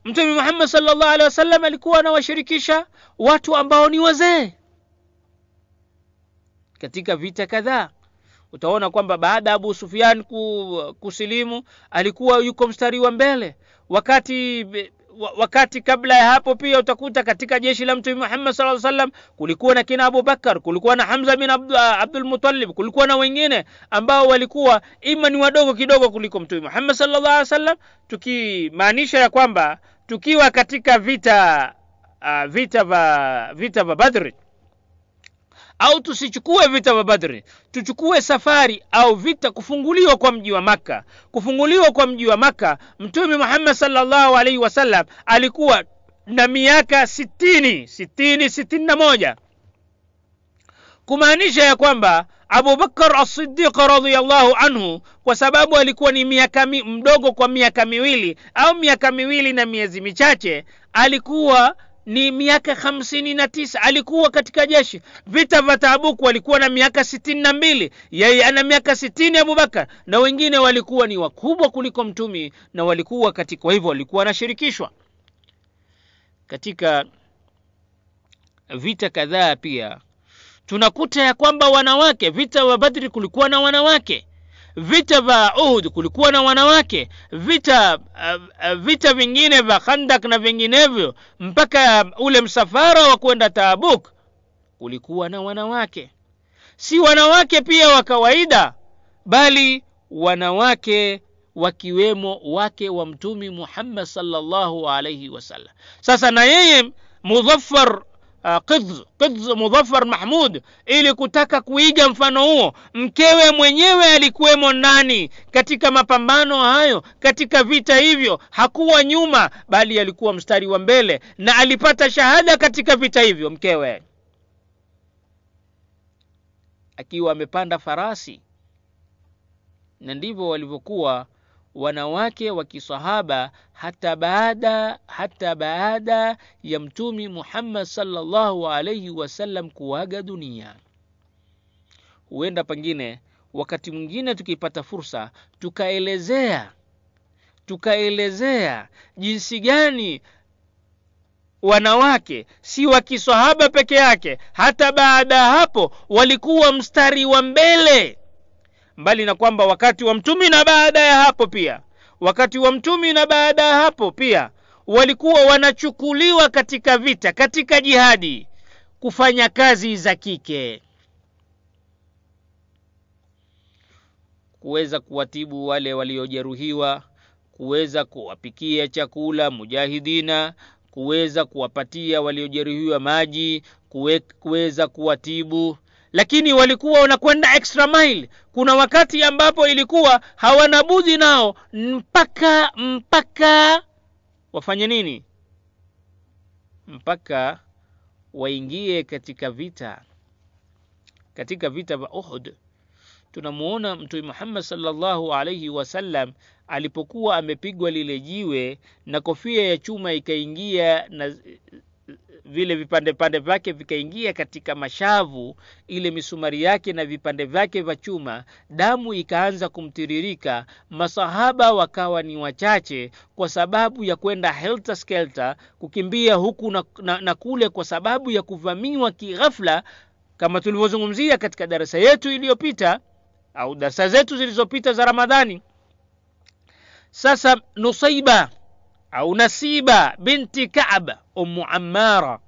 mtume muhammad salllah alehi wasallam alikuwa anawashirikisha watu ambao ni wazee. Katika vita kadhaa utaona kwamba baada ya abu sufian kusilimu alikuwa yuko mstari wa mbele. Wakati wakati kabla ya hapo pia utakuta katika jeshi la mtume muhammad saa salam kulikuwa na kina abubakar kulikuwa na hamza bin abdulmutalib kulikuwa na wengine ambao walikuwa ima ni wadogo kidogo kuliko mtume muhammad salllah alih wasallam tukimaanisha ya kwamba tukiwa katika vita uh, vita va vita va badri. Au tusichukue vita vya badri tuchukue safari au vita kufunguliwa kwa mji wa makka. Kufunguliwa kwa mji wa makka mtume muhammad salllahu alaihi wasallam alikuwa na miaka sitini sitini sitini na moja. Kumaanisha ya kwamba abubakar radiallahu anhu kwa sababu alikuwa ni miaka mdogo kwa miaka miwili au miaka miwili na miezi michache alikuwa ni miaka hamsini na tisa alikuwa katika jeshi. Vita vya taabuku walikuwa na miaka sitini na mbili yeye ana miaka sitini abubakar na wengine walikuwa ni wakubwa kuliko mtumi na walikuwa katika kwa hivyo walikuwa wanashirikishwa. Katika vita kadhaa pia tunakuta ya kwamba wanawake vita vya badri kulikuwa na wanawake. Vita vya uhud kulikuwa na wanawake. Vita uh, vita vingine vya khandak na vinginevyo mpaka ule msafara wa kwenda taabuk kulikuwa na wanawake. Si wanawake pia wa kawaida bali wanawake wakiwemo wake wa mtumi muhammad salllahu alaihi wasallam. Sasa na yeye mudhafar uh, qidz qidz mudhafar mahmud ili kutaka kuiga mfano huo mkewe mwenyewe alikuwemo ndani. Katika mapambano hayo katika vita hivyo hakuwa nyuma bali alikuwa mstari wa mbele na alipata shahada katika vita hivyo mkewe. Akiwa amepanda farasi na ndivyo walivyokuwa wanawake wa kisahaba hata baada hata baada ya mtumi muhammad salllahu alaihi wasallam kuaga dunia. Huenda pengine wakati mwingine tukipata fursa tukaelezea tukaelezea jinsi gani wanawake si wa kisahaba peke yake hata baada ya hapo walikuwa mstari wa mbele mbali na kwamba wakati wa mtumi na baada ya hapo pia wakati wa mtumi na baada ya hapo pia walikuwa wanachukuliwa katika vita katika jihadi kufanya kazi za kike. Kuweza kuwatibu wale waliojeruhiwa kuweza kuwapikia chakula mujahidina kuweza kuwapatia waliojeruhiwa maji kuweza kuwatibu lakini walikuwa wanakwenda extra mile. Kuna wakati ambapo ilikuwa hawana budhi nao mpaka mpaka wafanye nini? Mpaka waingie katika vita. Katika vita vya uhud tunamuona mtume muhammad salllahu alaihi wasallam alipokuwa amepigwa lile jiwe na kofia ya chuma ikaingia na vile vipande pande vyake vikaingia katika mashavu ile misumari yake na vipande vyake vya chuma damu ikaanza kumtiririka masahaba wakawa ni wachache kwa sababu ya kwenda helter skelter kukimbia huku na, na, na kule kwa sababu ya kuvamiwa kighafla kama tulivyozungumzia katika darasa yetu iliyopita au darasa zetu zilizopita za ramadhani. Sasa nusaiba au nasiba binti kaab umu Ammara.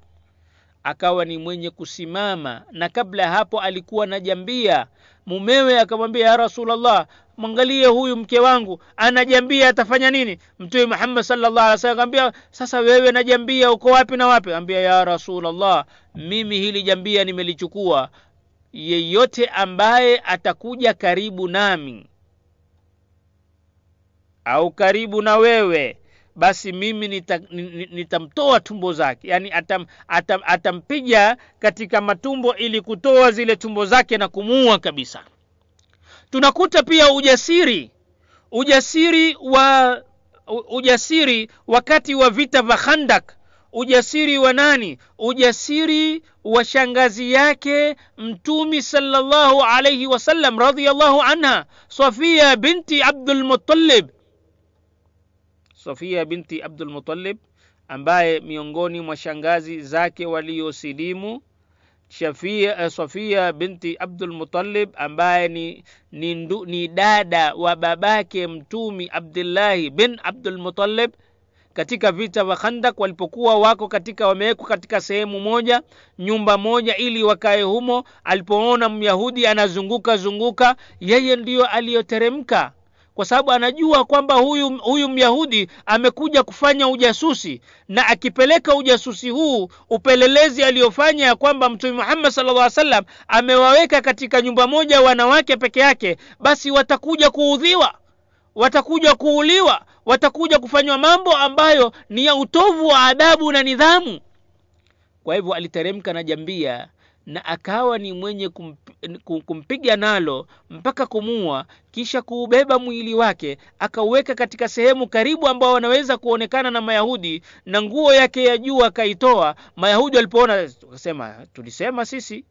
Akawa ni mwenye kusimama na kabla ya hapo alikuwa anajambia. Mumewe akamwambia ya rasulllah mwangalie huyu mke wangu anajambia atafanya nini? Mtume muhammad salam akamwambia sasa wewe najambia uko wapi na wapi? Ambia ya rasulllah mimi hili jambia nimelichukua. Yeyote ambaye atakuja karibu nami au karibu na wewe basi mimi nitamtoa nita tumbo zake. Yani atam, atam, atampiga katika matumbo ili kutoa zile tumbo zake na kumuua kabisa. Tunakuta pia ujasiri ujasiri wa ujasiri wakati wa vita vya Khandak. Ujasiri wa nani? Ujasiri wa shangazi yake mtumi sallallahu alayhi wasallam radhiyallahu anha Safia binti Abdul Muttalib Safia binti Abdul Muttalib ambaye miongoni mwa shangazi zake waliosilimu Shafia, Safia binti Abdul Muttalib ambaye ni, ni, ndu, ni dada wa babake mtumi Abdullahi bin Abdul Muttalib katika vita vya Khandak walipokuwa wako katika wamewekwa katika sehemu moja nyumba moja ili wakae humo. Alipoona myahudi anazunguka zunguka yeye ndiyo aliyoteremka kwa sababu anajua kwamba huyu huyu myahudi amekuja kufanya ujasusi. Na akipeleka ujasusi huu upelelezi aliyofanya ya kwamba mtume Muhammad sallallahu alaihi wasallam amewaweka katika nyumba moja wanawake peke yake basi watakuja kuudhiwa. Watakuja kuuliwa. Watakuja kufanywa mambo ambayo ni ya utovu wa adabu na nidhamu. Kwa hivyo aliteremka na jambia na akawa ni mwenye kumpiga nalo mpaka kumua kisha kuubeba mwili wake akauweka katika sehemu karibu ambao wanaweza kuonekana na mayahudi na nguo yake ya juu akaitoa. Mayahudi walipoona wakasema tulisema sisi.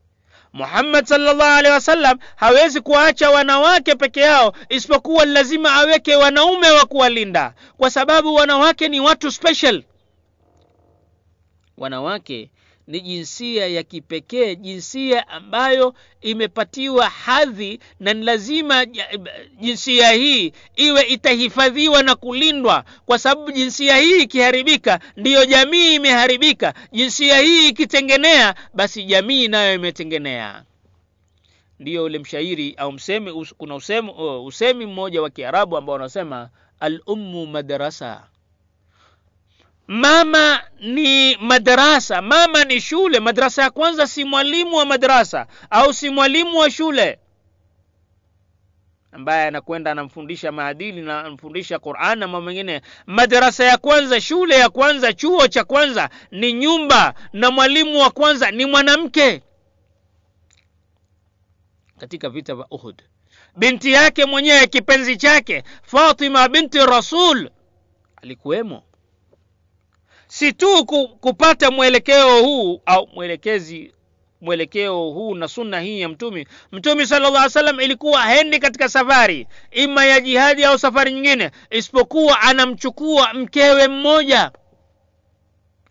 Muhammad salllah alehi wasallam hawezi kuwaacha wanawake peke yao isipokuwa lazima aweke wanaume wa kuwalinda kwa sababu wanawake ni watu special. Wanawake ni jinsia ya kipekee jinsia ambayo imepatiwa hadhi na ni lazima jinsia hii iwe itahifadhiwa na kulindwa. Kwa sababu jinsia hii ikiharibika ndiyo jamii imeharibika. Jinsia hii ikitengenea basi jamii nayo imetengenea. Ndiyo ule mshairi au msemi kuna usemi, uh, usemi mmoja wa kiarabu ambao wanasema al ummu madrasa mama ni madarasa mama ni shule madarasa ya kwanza si mwalimu wa madarasa au si mwalimu wa shule ambaye anakwenda anamfundisha maadili na anamfundisha Qur'an na mambo mengine. Madarasa ya kwanza, shule ya kwanza, chuo cha kwanza ni nyumba, na mwalimu wa kwanza ni mwanamke. Katika vita vya Uhud, binti yake mwenyewe kipenzi chake Fatima binti Rasul alikuwemo si tu kupata mwelekeo huu au mwelekezi mwelekeo huu na sunna hii ya mtume mtumi sallallahu alaihi wasallam ilikuwa hendi katika safari ima ya jihadi au safari nyingine isipokuwa anamchukua mkewe mmoja.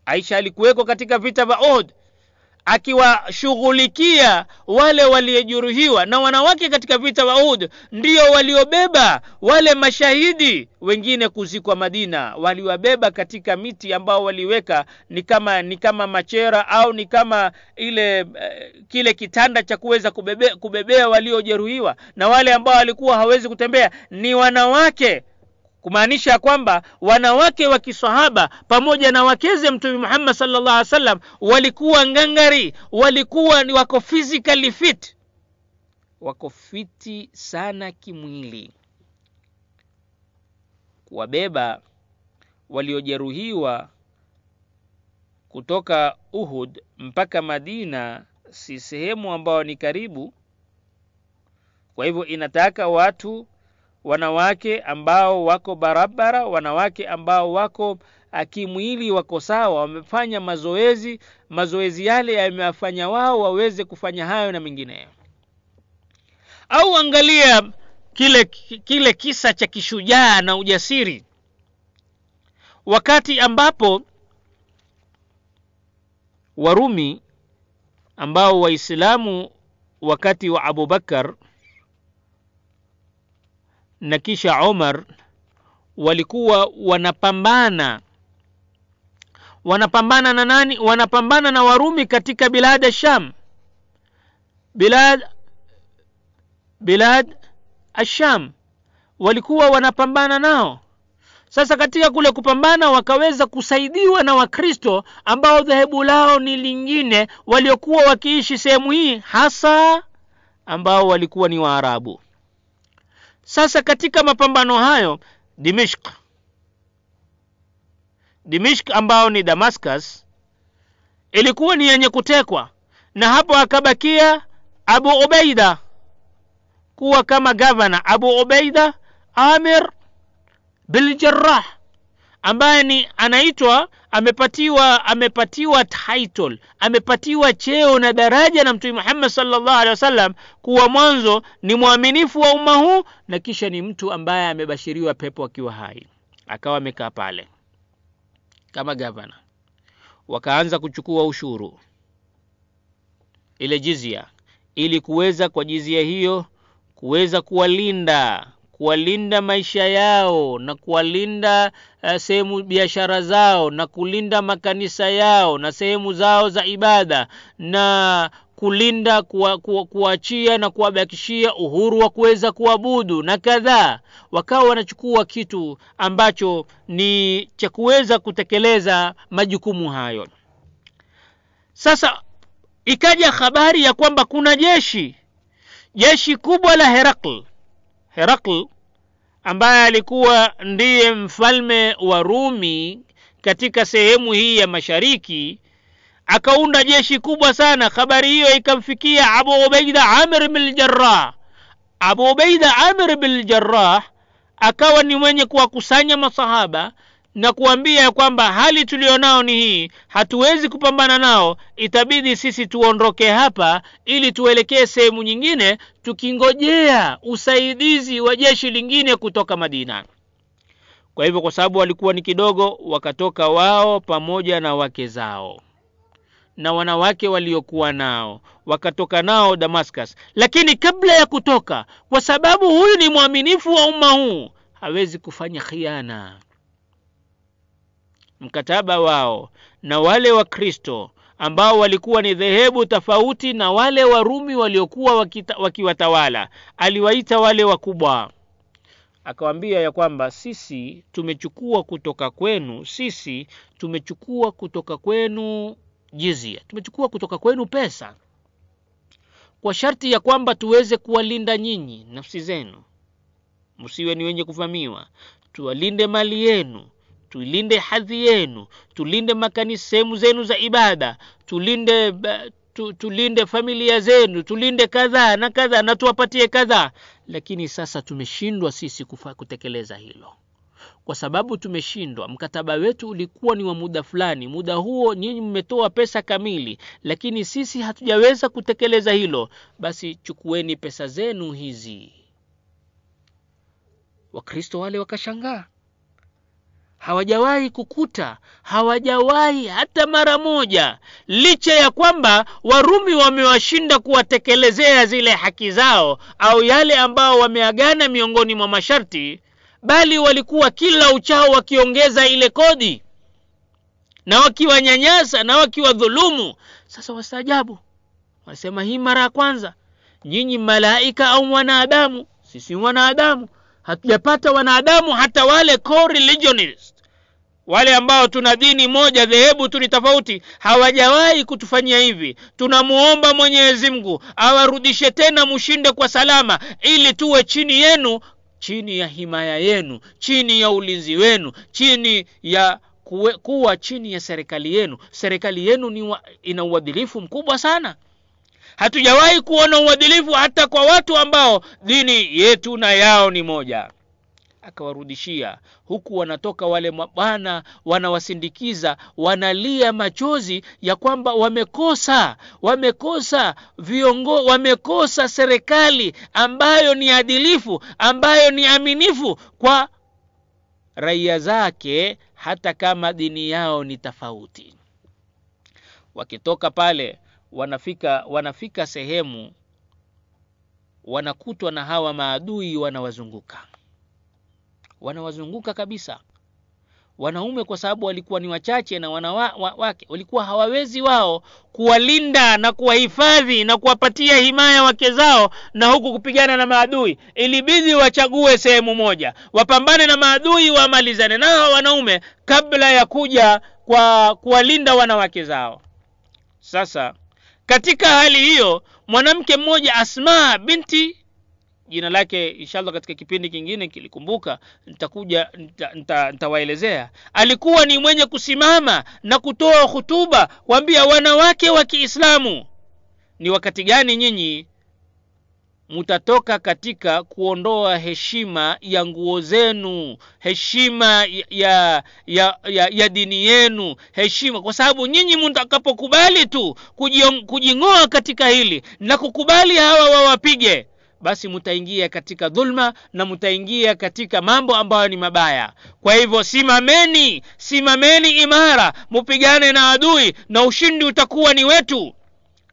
Aisha alikuweko katika vita vya Uhud akiwashughulikia wale waliojeruhiwa. Na wanawake katika vita wa Uhud ndio waliobeba wale mashahidi wengine kuzikwa Madina. Waliwabeba katika miti ambao waliweka ni kama ni kama machera au ni kama ile eh, kile kitanda cha kuweza kubebe, kubebea waliojeruhiwa. Na wale ambao walikuwa hawezi kutembea ni wanawake kumaanisha kwamba wanawake wa kisahaba pamoja na wakeze mtume Muhammad sallallahu alaihi wasallam walikuwa ngangari walikuwa ni wako physically fit. Wako fiti sana kimwili. Kuwabeba waliojeruhiwa kutoka Uhud mpaka Madina si sehemu ambao ni karibu. Kwa hivyo inataka watu wanawake ambao wako barabara wanawake ambao wako akimwili wako sawa wamefanya mazoezi mazoezi yale yamewafanya wao waweze kufanya hayo na mengineyo. Au angalia kile kile kisa cha kishujaa na ujasiri. Wakati ambapo warumi ambao waislamu wakati wa abubakar na kisha Omar walikuwa wanapambana. Wanapambana na nani? Wanapambana na Warumi katika bilad Sham bilad bilad asham walikuwa wanapambana nao. Sasa katika kule kupambana wakaweza kusaidiwa na Wakristo ambao dhehebu lao ni lingine waliokuwa wakiishi sehemu hii hasa ambao walikuwa ni Waarabu sasa katika mapambano hayo Dimishk Dimishk ambao ni Damascus ilikuwa ni yenye kutekwa. Na hapo akabakia Abu Ubaida kuwa kama gavana. Abu Ubaida Amir bil Jarrah ambaye ni anaitwa amepatiwa amepatiwa title amepatiwa cheo na daraja na mtume Muhammad sallallahu alaihi wasallam kuwa mwanzo ni mwaminifu wa umma huu na kisha ni mtu ambaye amebashiriwa pepo akiwa hai. Akawa amekaa pale kama gavana. Wakaanza kuchukua ushuru ile jizia ili kuweza kwa jizia hiyo kuweza kuwalinda kuwalinda maisha yao na kuwalinda uh, sehemu biashara zao na kulinda makanisa yao na sehemu zao za ibada na kulinda kuachia na kuwabakishia uhuru wa kuweza kuabudu na kadhaa. Wakawa wanachukua kitu ambacho ni cha kuweza kutekeleza majukumu hayo. Sasa ikaja habari ya kwamba kuna jeshi. Jeshi kubwa la herakl. Herakl ambaye alikuwa ndiye mfalme wa rumi katika sehemu hii ya mashariki akaunda jeshi kubwa sana. Habari hiyo ikamfikia abu ubaida amir bin abu ubaida amir bin akawa ni mwenye kuwakusanya masahaba na kuambia kwamba hali tulionao ni hii hatuwezi kupambana nao itabidi sisi tuondoke hapa ili tuelekee sehemu nyingine tukingojea usaidizi wa jeshi lingine kutoka madina. Kwa hivyo kwa sababu walikuwa ni kidogo wakatoka wao pamoja na wake zao na wanawake waliokuwa nao wakatoka nao damascus. Lakini kabla ya kutoka kwa sababu huyu ni mwaminifu wa umma huu hawezi kufanya khiana mkataba wao na wale wa kristo ambao walikuwa ni dhehebu tofauti na wale warumi waliokuwa wakiwatawala. Aliwaita wale wakubwa. Akawambia ya kwamba sisi tumechukua kutoka kwenu sisi tumechukua kutoka kwenu jizia tumechukua kutoka kwenu pesa kwa sharti ya kwamba tuweze kuwalinda nyinyi nafsi zenu. Msiwe ni wenye kuvamiwa tuwalinde mali yenu tulinde hadhi yenu tulinde makanisa sehemu zenu za ibada tulinde tu, tulinde familia zenu tulinde kadhaa na kadhaa na tuwapatie kadhaa. Lakini sasa tumeshindwa sisi kufa, kutekeleza hilo. Kwa sababu tumeshindwa mkataba wetu ulikuwa ni wa muda fulani. Muda huo nyinyi mmetoa pesa kamili lakini sisi hatujaweza kutekeleza hilo. Basi chukueni pesa zenu hizi. Wakristo wale wakashangaa hawajawahi kukuta hawajawahi hata mara moja licha ya kwamba warumi wamewashinda kuwatekelezea zile haki zao au yale ambao wameagana miongoni mwa masharti bali walikuwa kila uchao wakiongeza ile kodi na wakiwanyanyasa na wakiwadhulumu. Sasa wastaajabu wanasema hii mara ya kwanza nyinyi malaika au wanadamu sisi wanadamu hatujapata wanadamu hata wale co-religionist wale ambao tuna dini moja dhehebu tu ni tofauti hawajawahi kutufanyia hivi. Tunamuomba mwenyezi mungu awarudishe tena mushinde kwa salama ili tuwe chini yenu chini ya himaya yenu chini ya ulinzi wenu chini ya kuwe, kuwa chini ya serikali yenu. Serikali yenu ni wa, ina uadilifu mkubwa sana. Hatujawahi kuona uadilifu hata kwa watu ambao dini yetu na yao ni moja akawarudishia. Huku wanatoka wale mabwana wanawasindikiza wanalia machozi ya kwamba wamekosa wamekosa viongo wamekosa serikali ambayo ni adilifu ambayo ni aminifu kwa raia zake hata kama dini yao ni tofauti. Wakitoka pale wanafika wanafika sehemu wanakutwa na hawa maadui wanawazunguka wanawazunguka kabisa. Wanaume kwa sababu walikuwa ni wachache na wanawake wa, walikuwa hawawezi wao kuwalinda na kuwahifadhi na kuwapatia himaya wake zao na huku kupigana na maadui. Ilibidi wachague sehemu moja wapambane na maadui wamalizane nao wanaume kabla ya kuja kwa kuwalinda wanawake zao. Sasa katika hali hiyo mwanamke mmoja asma binti jina lake inshallah katika kipindi kingine kilikumbuka nitakuja nitawaelezea nita, nita alikuwa ni mwenye kusimama na kutoa hutuba kuambia wanawake wa kiislamu ni wakati gani nyinyi mutatoka katika kuondoa heshima ya nguo zenu heshima ya, ya, ya, ya dini yenu heshima? Kwa sababu nyinyi mtakapokubali tu kujing'oa katika hili na kukubali hawa wawapige basi mtaingia katika dhulma na mtaingia katika mambo ambayo ni mabaya. Kwa hivyo simameni simameni imara mupigane na adui na ushindi utakuwa ni wetu.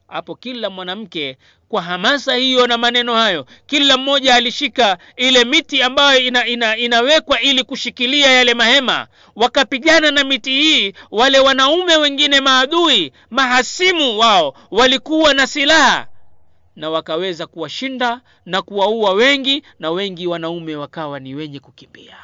Hapo kila mwanamke kwa hamasa hiyo na maneno hayo kila mmoja alishika ile miti ambayo ina, ina, inawekwa ili kushikilia yale mahema. Wakapigana na miti hii wale wanaume wengine maadui mahasimu wao walikuwa na silaha na wakaweza kuwashinda na kuwaua wengi na wengi wanaume wakawa ni wenye kukimbia.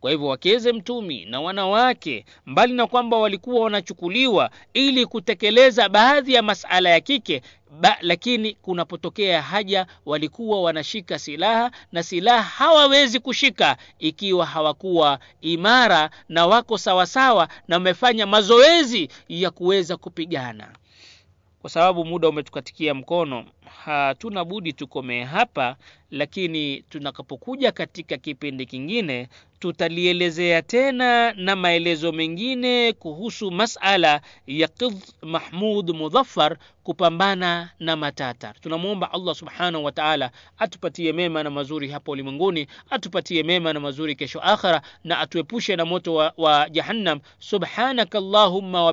Kwa hivyo wakeze mtumi na wanawake mbali na kwamba walikuwa wanachukuliwa ili kutekeleza baadhi ya masala ya kike ba, lakini kunapotokea haja walikuwa wanashika silaha na silaha hawawezi kushika ikiwa hawakuwa imara na wako sawasawa na wamefanya mazoezi ya kuweza kupigana kwa sababu muda umetukatikia mkono hatuna budi tukomee hapa lakini tunakapokuja katika kipindi kingine tutalielezea tena na maelezo mengine kuhusu masala ya qidh mahmud mudhaffar kupambana na matatar. Tunamwomba allah subhanahu wa taala atupatie mema na mazuri hapa ulimwenguni atupatie mema na mazuri kesho akhira na atuepushe na moto wa, wa jahannam. Subhanaka allahumma wa